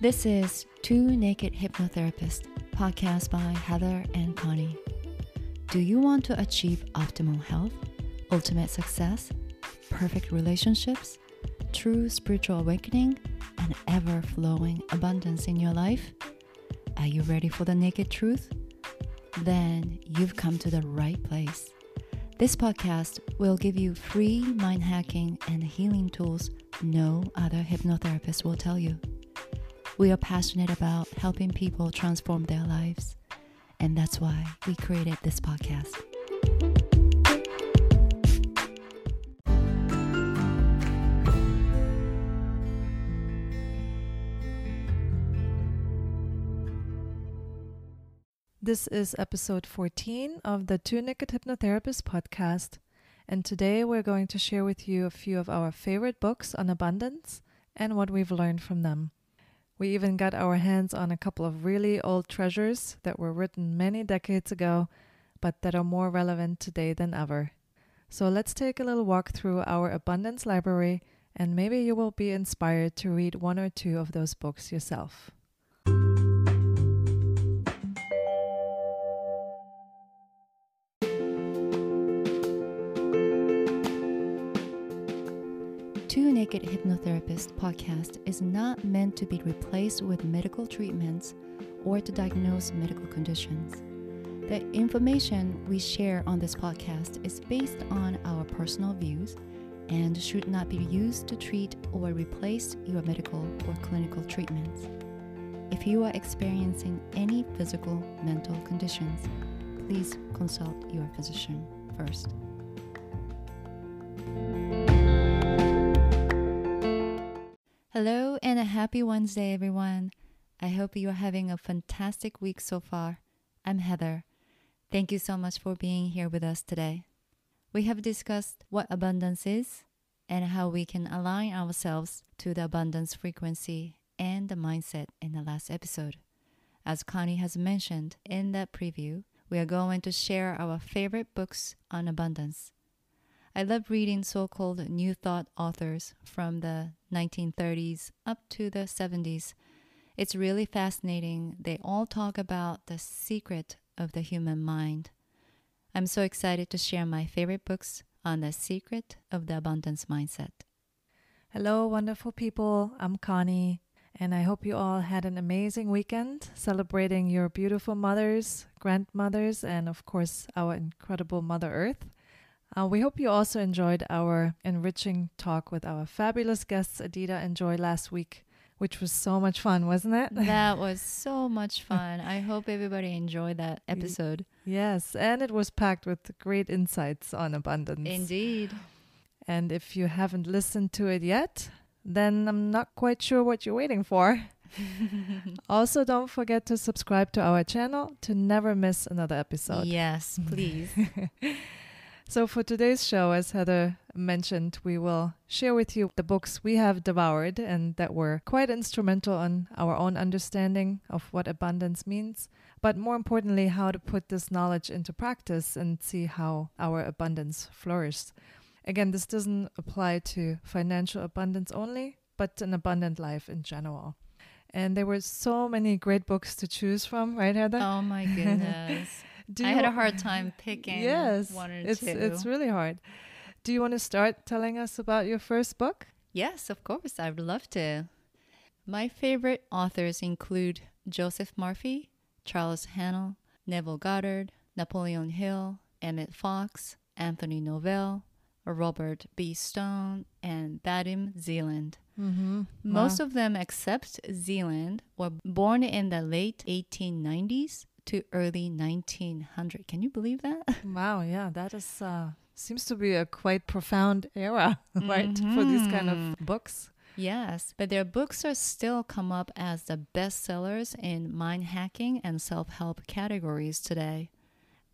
This is Two Naked Hypnotherapists, podcast by Heather and Connie. Do you want to achieve optimal health, ultimate success, perfect relationships, true spiritual awakening, and ever flowing abundance in your life? Are you ready for the naked truth? Then you've come to the right place. This podcast will give you free mind hacking and healing tools no other hypnotherapist will tell you. We are passionate about helping people transform their lives, and that's why we created this podcast. This is episode 14 of the Two Naked Hypnotherapist podcast. And today we're going to share with you a few of our favorite books on abundance and what we've learned from them. We even got our hands on a couple of really old treasures that were written many decades ago, but that are more relevant today than ever. So let's take a little walk through our abundance library, and maybe you will be inspired to read one or two of those books yourself. Naked Hypnotherapist podcast is not meant to be replaced with medical treatments or to diagnose medical conditions. The information we share on this podcast is based on our personal views and should not be used to treat or replace your medical or clinical treatments. If you are experiencing any physical, mental conditions, please consult your physician first. Happy Wednesday, everyone. I hope you are having a fantastic week so far. I'm Heather. Thank you so much for being here with us today. We have discussed what abundance is and how we can align ourselves to the abundance frequency and the mindset in the last episode. As Connie has mentioned in that preview, we are going to share our favorite books on abundance. I love reading so called New Thought authors from the 1930s up to the 70s. It's really fascinating. They all talk about the secret of the human mind. I'm so excited to share my favorite books on the secret of the abundance mindset. Hello, wonderful people. I'm Connie, and I hope you all had an amazing weekend celebrating your beautiful mothers, grandmothers, and of course, our incredible Mother Earth. Uh, we hope you also enjoyed our enriching talk with our fabulous guests, Adita and Joy, last week, which was so much fun, wasn't it? That was so much fun. I hope everybody enjoyed that episode. Yes, and it was packed with great insights on abundance. Indeed. And if you haven't listened to it yet, then I'm not quite sure what you're waiting for. also, don't forget to subscribe to our channel to never miss another episode. Yes, please. So, for today's show, as Heather mentioned, we will share with you the books we have devoured and that were quite instrumental on our own understanding of what abundance means, but more importantly, how to put this knowledge into practice and see how our abundance flourishes. Again, this doesn't apply to financial abundance only, but an abundant life in general. And there were so many great books to choose from, right, Heather? Oh my goodness. I had a hard time picking yes, one or it's, two. It's really hard. Do you want to start telling us about your first book? Yes, of course. I would love to. My favorite authors include Joseph Murphy, Charles Haanel, Neville Goddard, Napoleon Hill, Emmett Fox, Anthony Norvell, Robert B. Stone, and Vadim Zeland. Mm-hmm. Most of them, except Zeland, were born in the late 1890s to early 1900. Can you believe that? Wow, yeah, that is uh, seems to be a quite profound era, right, for these kind of books. Yes, but their books are still come up as the bestsellers in mind hacking and self-help categories today.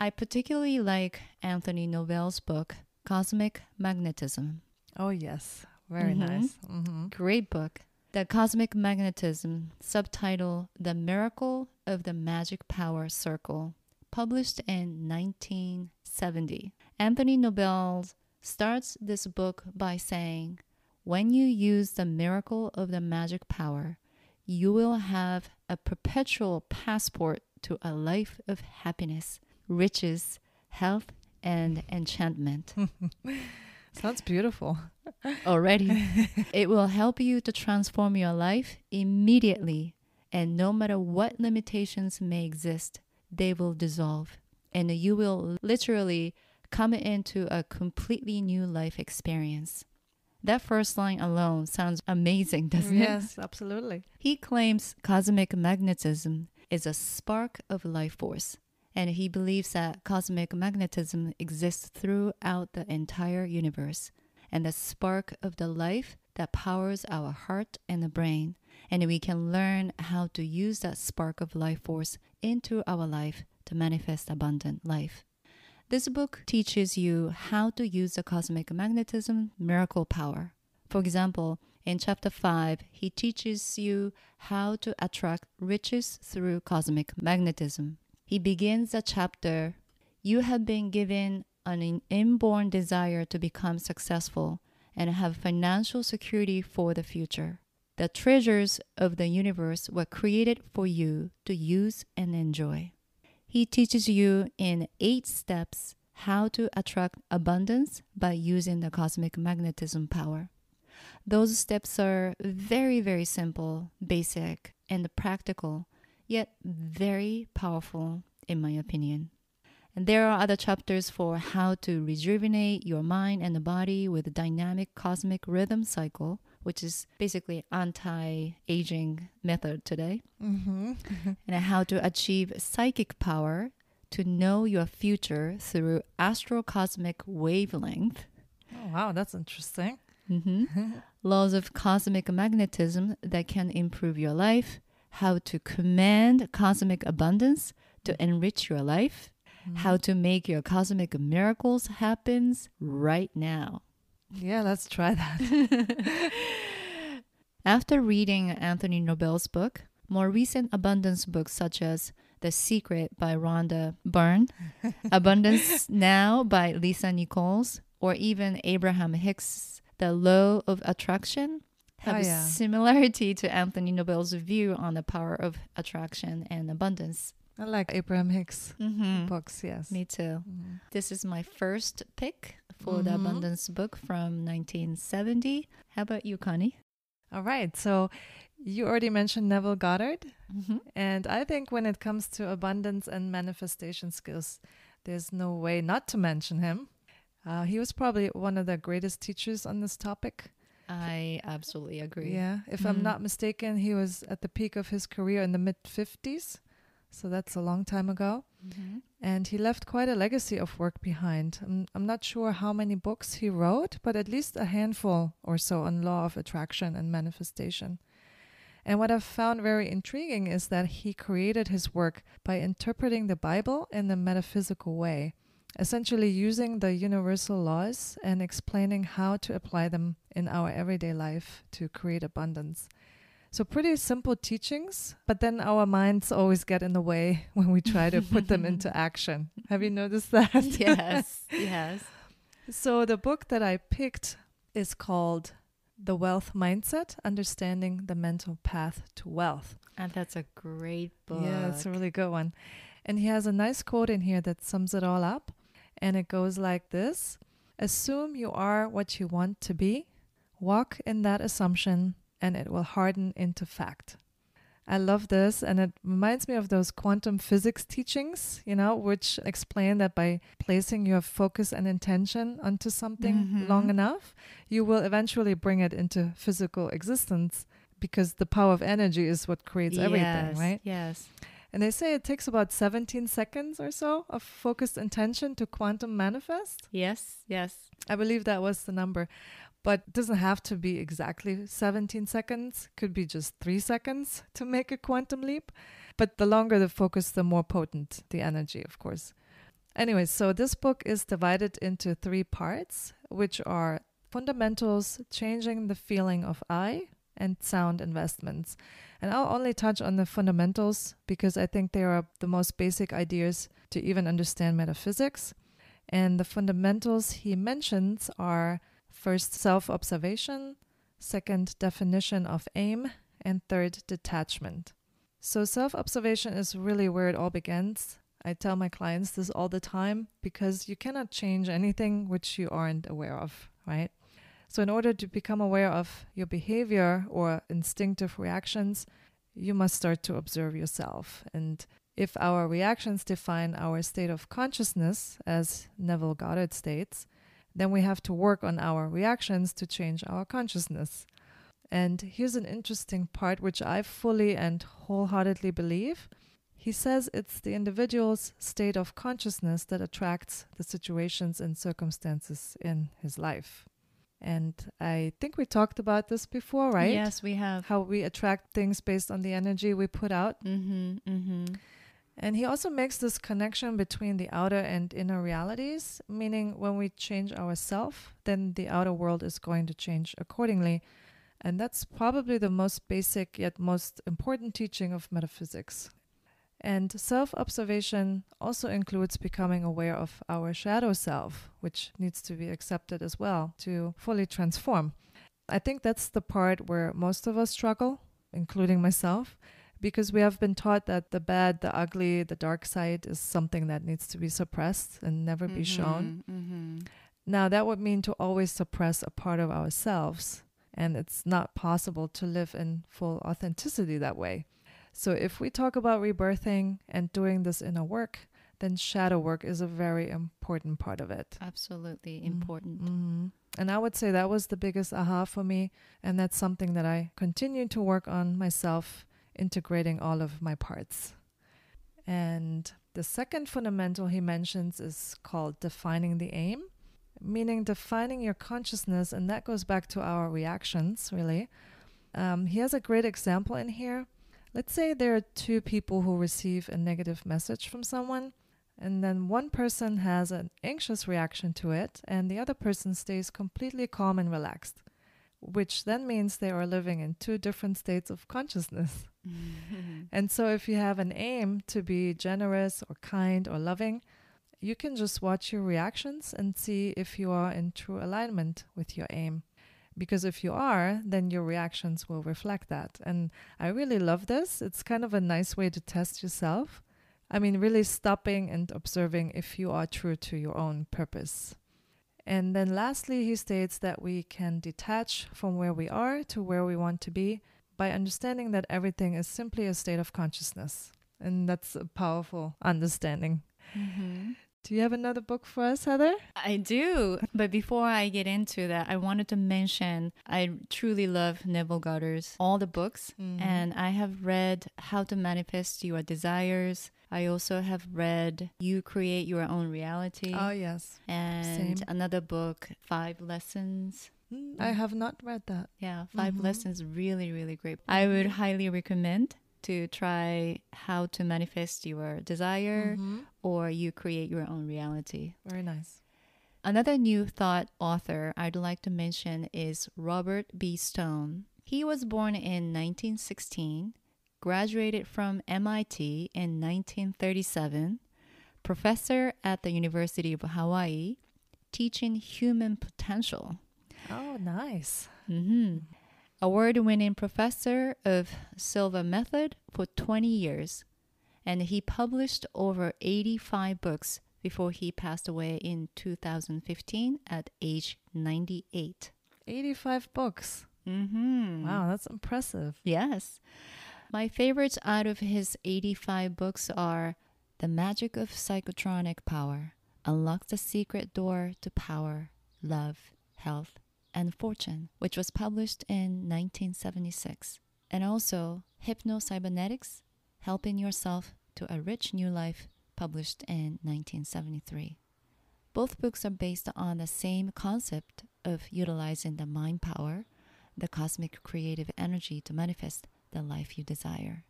I particularly like Anthony Norvell's book, Cosmic Magnetism. Oh yes, very Mhm. nice. Mm-hmm. Great book. The Cosmic Magnetism, subtitle The Miracle of the Magic Power Circle, published in 1970. Anthony Norvell starts this book by saying, When you use the miracle of the magic power, you will have a perpetual passport to a life of happiness, riches, health, and enchantment. Sounds beautiful. Already, it will help you to transform your life immediately, and no matter what limitations may exist, they will dissolve, and you will literally come into a completely new life experience. That first line alone sounds amazing, doesn't it? yes, absolutely. He claims cosmic magnetism is a spark of life force, and he believes that cosmic magnetism exists throughout the entire universe, and the spark of the life that powers our heart and the brain, and we can learn how to use that spark of life force into our life to manifest abundant life. This book teaches you how to use the cosmic magnetism miracle power. For example, in chapter 5, he teaches you how to attract riches through cosmic magnetism. He begins the chapter You have been given an inborn desire to become successful and have financial security for the future. The treasures of the universe were created for you to use and enjoy. He teaches you in eight steps how to attract abundance by using the cosmic magnetism power. Those steps are very, very simple, basic, and practical, yet very powerful, in my opinion. And there are other chapters for how to rejuvenate your mind and the body with a dynamic cosmic rhythm cycle, which is basically anti-aging method today, Mm-hmm. and how to achieve psychic power to know your future through astrocosmic wavelength. Oh, wow, that's interesting. hmm Laws of cosmic magnetism that can improve your life, how to command cosmic abundance to mm. enrich your life, mm-hmm. how to make your cosmic miracles happen right now. Yeah, let's try that. After reading Anthony Norvell's book, more recent abundance books such as The Secret by Rhonda Byrne, Abundance Now by Lisa Nichols, or even Abraham Hicks' The Law of Attraction have Oh, a yeah. similarity to Anthony Norvell's view on the power of attraction and abundance. I like Abraham Hicks Mm-hmm. books, yes. Me too. Mhm. This is my first pick for the Mhm. abundance book from 1970. How about you, Connie? All right, so you already mentioned Neville Goddard. Mm-hmm. And I think when it comes to abundance and manifestation skills, there's no way not to mention him. Uh, he was probably one of the greatest teachers on this topic. I absolutely agree. Yeah, if Mhm. I'm not mistaken, he was at the peak of his career in the mid 50s. So that's a long time ago. Mhm. And he left quite a legacy of work behind. I'm, I'm not sure how many books he wrote, but at least a handful or so on law of attraction and manifestation. And what I've found very intriguing is that he created his work by interpreting the Bible in a metaphysical way, essentially using the universal laws and explaining how to apply them in our everyday life to create abundance. So, pretty simple teachings, but then our minds always get in the way when we try to put them into action. Have you noticed that? yes, yes. So, the book that I picked is called The Wealth Mindset Understanding the Mental Path to Wealth. And that's a great book. Yeah, it's a really good one. And he has a nice quote in here that sums it all up. And it goes like this Assume you are what you want to be, walk in that assumption, and it will harden into fact. I love this, and it reminds me of those quantum physics teachings, you know, which explain that by placing your focus and intention onto something Mhm. long enough, you will eventually bring it into physical existence because the power of energy is what creates everything, Yes, right? Yes. And they say it takes about 17 seconds or so of focused intention to quantum manifest. Yes, yes. I believe that was the number. But it doesn't have to be exactly 17 seconds. Could be just three seconds to make a quantum leap. But the longer the focus, the more potent the energy, of course. Anyway, so this book is divided into three parts, which are fundamentals, changing the feeling of I, and sound investments. And I'll only touch on the fundamentals because I think they are the most basic ideas to even understand metaphysics. And the fundamentals he mentions are first self observation, second definition of aim, and third, detachment. So, self observation is really where it all begins. I tell my clients this all the time because you cannot change anything which you aren't aware of, right? So, in order to become aware of your behavior or instinctive reactions, you must start to observe yourself. And if our reactions define our state of consciousness, as Neville Goddard states, then we have to work on our reactions to change our consciousness. And here's an interesting part which I fully and wholeheartedly believe. He says it's the individual's state of consciousness that attracts the situations and circumstances in his life. And I think we talked about this before, right? Yes, we have. How we attract things based on the energy we put out. Mm-hmm, mm-hmm. And he also makes this connection between the outer and inner realities, meaning when we change ourselves, then the outer world is going to change accordingly. And that's probably the most basic yet most important teaching of metaphysics. And self observation also includes becoming aware of our shadow self, which needs to be accepted as well to fully transform. I think that's the part where most of us struggle, including myself because we have been taught that the bad, the ugly, the dark side is something that needs to be suppressed and never mm-hmm, be shown. Mm-hmm. Now, that would mean to always suppress a part of ourselves, and it's not possible to live in full authenticity that way. So, if we talk about rebirthing and doing this inner work, then shadow work is a very important part of it. Absolutely mm-hmm. important. Mm-hmm. And I would say that was the biggest aha for me. And that's something that I continue to work on myself integrating all of my parts. And the second fundamental he mentions is called defining the aim, meaning defining your consciousness. And that goes back to our reactions, really. Um, he has a great example in here. Let's say there are two people who receive a negative message from someone, and then one person has an anxious reaction to it, and the other person stays completely calm and relaxed, which then means they are living in two different states of consciousness. Mm-hmm. and so, if you have an aim to be generous or kind or loving, you can just watch your reactions and see if you are in true alignment with your aim. Because if you are, then your reactions will reflect that. And I really love this. It's kind of a nice way to test yourself. I mean, really stopping and observing if you are true to your own purpose. And then lastly, he states that we can detach from where we are to where we want to be by understanding that everything is simply a state of consciousness. And that's a powerful understanding. Mm-hmm. Do you have another book for us, Heather? I do. But before I get into that, I wanted to mention I truly love Neville Goddard's all the books. Mm-hmm. And I have read How to Manifest Your Desires. I also have read You Create Your Own Reality. Oh, yes. And Same. another book, Five Lessons Mm, I have not read that. Yeah, 5 mm-hmm. lessons really, really great. I would highly recommend to try how to manifest your desire mm-hmm. or you create your own reality. Very nice. Another new thought author I'd like to mention is Robert B. Stone. He was born in 1916, graduated from MIT in 1937, professor at the University of Hawaii, teaching human potential. Oh, nice. Mm-hmm. Award winning professor of Silva Method for 20 years. And he published over 85 books before he passed away in 2015 at age 98. 85 books. Mm-hmm. Wow, that's impressive. Yes. My favorites out of his 85 books are The Magic of Psychotronic Power, Unlock the Secret Door to Power, Love, Health, and Fortune, which was published in 1976, and also Hypno-Cybernetics, Helping Yourself to a Rich New Life, published in 1973. Both books are based on the same concept of utilizing the mind power, the cosmic creative energy to manifest the life you desire.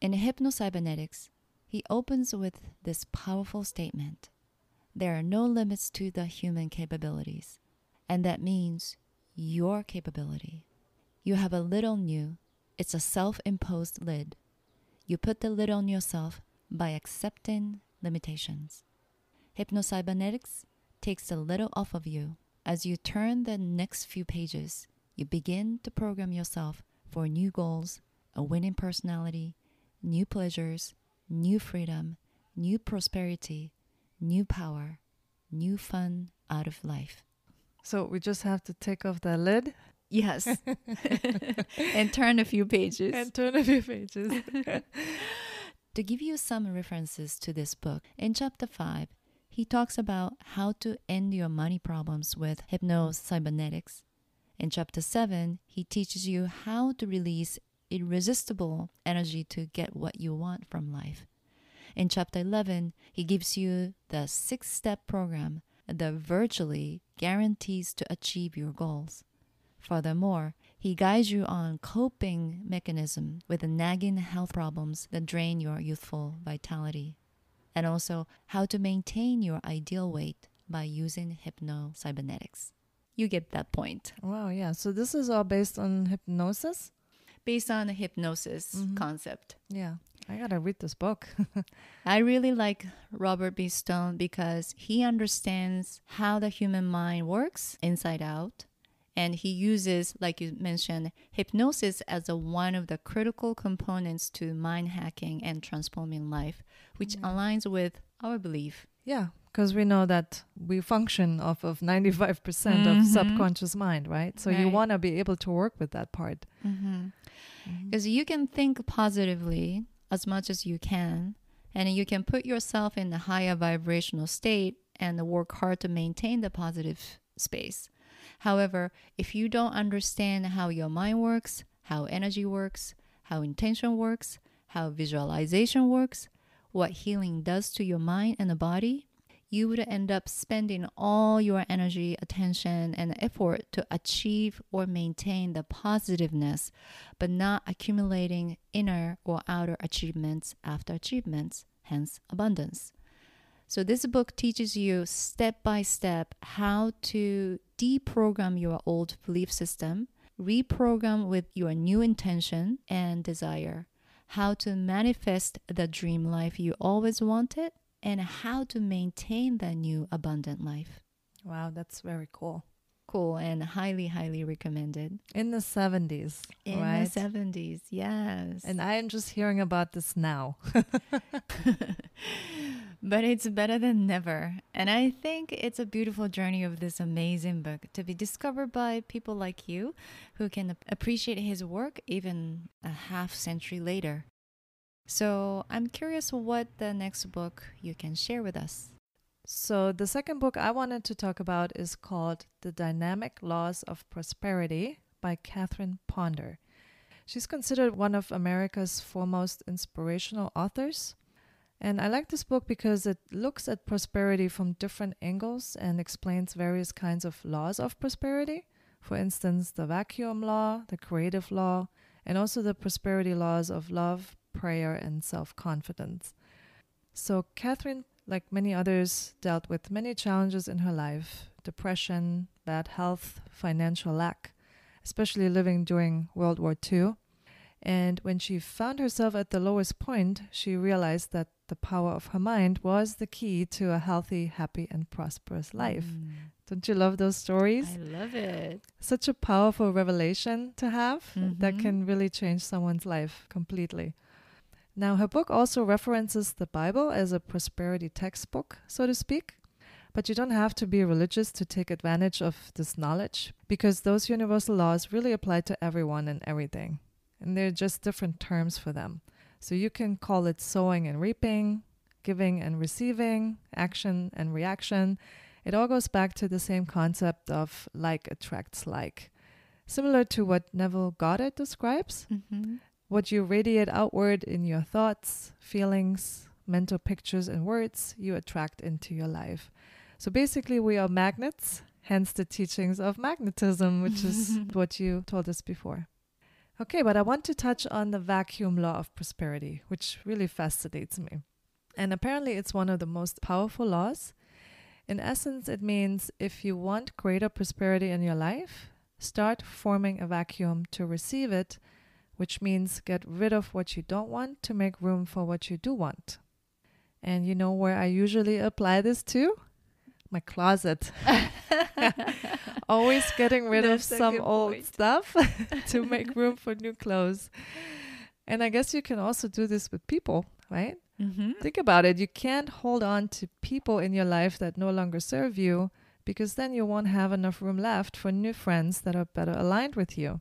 In Hypno-Cybernetics, he opens with this powerful statement There are no limits to the human capabilities. And that means your capability. You have a lid on you, it's a self imposed lid. You put the lid on yourself by accepting limitations. Hypno-Cybernetics takes the lid off of you. As you turn the next few pages, you begin to program yourself for new goals, a winning personality, new pleasures, new freedom, new prosperity, new power, new fun out of life. So we just have to take off the lid Yes. and turn a few pages. and turn a few pages. To give you some references to this book, in chapter 5, he talks about how to end your money problems with hypno-cybernetics. In chapter 7, he teaches you how to release irresistible energy to get what you want from life. In chapter 11, he gives you the six step program that virtually guarantees to achieve your goals. Furthermore, he guides you on coping mechanism with the nagging health problems that drain your youthful vitality, and also how to maintain your ideal weight by using hypno-cybernetics. You get that point. wow, yeah. So this is all based on hypnosis? Based on the hypnosis Mhm. concept. Yeah. I got to read this book. I really like Robert B. Stone because he understands how the human mind works inside out. And he uses, like you mentioned, hypnosis as a, one of the critical components to mind hacking and transforming life, which Yeah. aligns with our belief. yeah, because we know that we function off of 95% of Mhm. subconscious mind, right? So you want to be able to work with that part. Because you can think positively as much as you can, and you can put yourself in a higher vibrational state and work hard to maintain the positive space. However, if you don't understand how your mind works, how energy works, how intention works, how visualization works, what healing does to your mind and the body, you would end up spending all your energy, attention, and effort to achieve or maintain the positiveness, but not accumulating inner or outer achievements after achievements, hence abundance. So, this book teaches you step by step how to deprogram your old belief system, reprogram with your new intention and desire, how to manifest the dream life you always wanted, and how to maintain the new abundant life. Wow, that's very cool. Cool and highly, highly recommended. In the 70s, In right? the 70s, yes. and I am just hearing about this now. but it's better than never. And I think it's a beautiful journey of this amazing book to be discovered by people like you who can appreciate his work even a half century later. So I'm curious what the next book you can share with us. So, the second book I wanted to talk about is called The Dynamic Laws of Prosperity by Catherine Ponder. She's considered one of America's foremost inspirational authors. And I like this book because it looks at prosperity from different angles and explains various kinds of laws of prosperity. For instance, the vacuum law, the creative law, and also the prosperity laws of love, prayer, and self confidence. So, Catherine like many others, dealt with many challenges in her life depression, bad health, financial lack, especially living during World War II. And when she found herself at the lowest point, she realized that the power of her mind was the key to a healthy, happy, and prosperous life. Mm, Don't you love those stories? I love it. Such a powerful revelation to have that Mhm. can really change someone's life completely. Now, her book also references the Bible as a prosperity textbook, so to speak. But you don't have to be religious to take advantage of this knowledge because those universal laws really apply to everyone and everything. And they're just different terms for them. So you can call it sowing and reaping, giving and receiving, action and reaction. It all goes back to the same concept of like attracts like. Similar to what Neville Goddard describes, hmm what you radiate outward in your thoughts, feelings, mental pictures, and words, you attract into your life. So basically, we are magnets, hence the teachings of magnetism, which is what you told us before. Okay, but I want to touch on the vacuum law of prosperity, which really fascinates me. And apparently, it's one of the most powerful laws. In essence, it means if you want greater prosperity in your life, start forming a vacuum to receive it which means get rid of what you don't want to make room for what you do want. And you know where I usually apply this to? My closet. always getting rid of That's a some old point. stuff to make room for new clothes. And I guess you can also do this with people, right? Mm-hmm. Think about it. You can't hold on to people in your life that no longer serve you because then you won't have enough room left for new friends that are better aligned with you.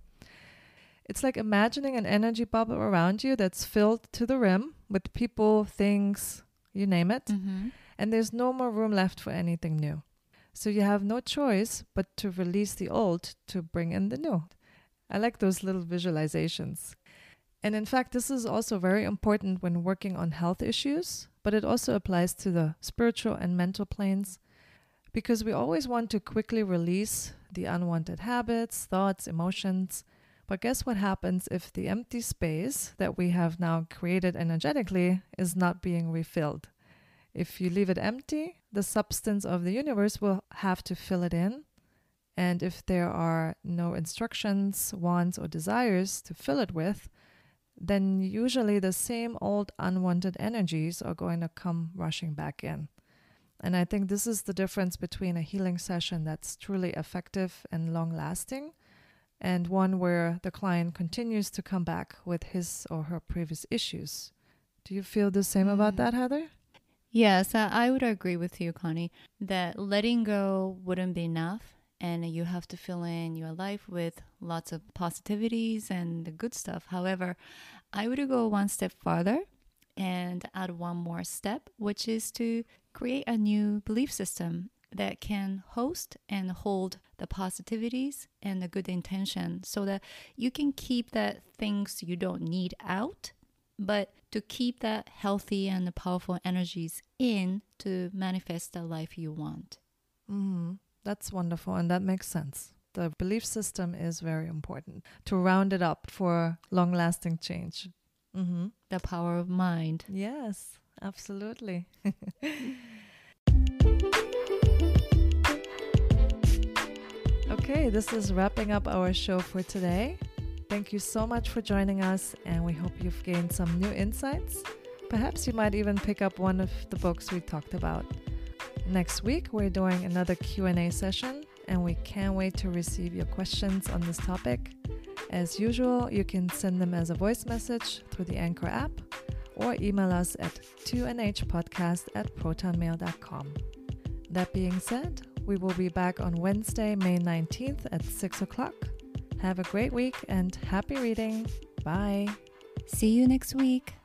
It's like imagining an energy bubble around you that's filled to the rim with people, things, you name it, Mm-hmm. and there's no more room left for anything new. So you have no choice but to release the old to bring in the new. I like those little visualizations. And in fact, this is also very important when working on health issues, but it also applies to the spiritual and mental planes because we always want to quickly release the unwanted habits, thoughts, emotions. But guess what happens if the empty space that we have now created energetically is not being refilled? If you leave it empty, the substance of the universe will have to fill it in. And if there are no instructions, wants, or desires to fill it with, then usually the same old unwanted energies are going to come rushing back in. And I think this is the difference between a healing session that's truly effective and long lasting and one where the client continues to come back with his or her previous issues. Do you feel the same about Mm. that, Heather? Yes, I I would agree with you, Connie, that letting go wouldn't be enough. And you have to fill in your life with lots of positivities and the good stuff. However, I would go one step farther and add one more step, which is to create a new belief system that can host and hold the positivities and the good intention so that you can keep that things you don't need out but to keep that healthy and the powerful energies in to manifest the life you want. hmm That's wonderful, and that makes sense. The belief system is very important to round it up for long lasting change. hmm The power of mind. Yes, absolutely. okay, this is wrapping up our show for today. Thank you so much for joining us, and we hope you've gained some new insights. Perhaps you might even pick up one of the books we talked about. Next week, we're doing another Q&A session, and we can't wait to receive your questions on this topic. As usual, you can send them as a voice message through the Anchor app or email us at 2nhpodcast at protonmail.com. That being said, we will be back on Wednesday, May 19th at 6 o'clock. Have a great week and happy reading. Bye. See you next week.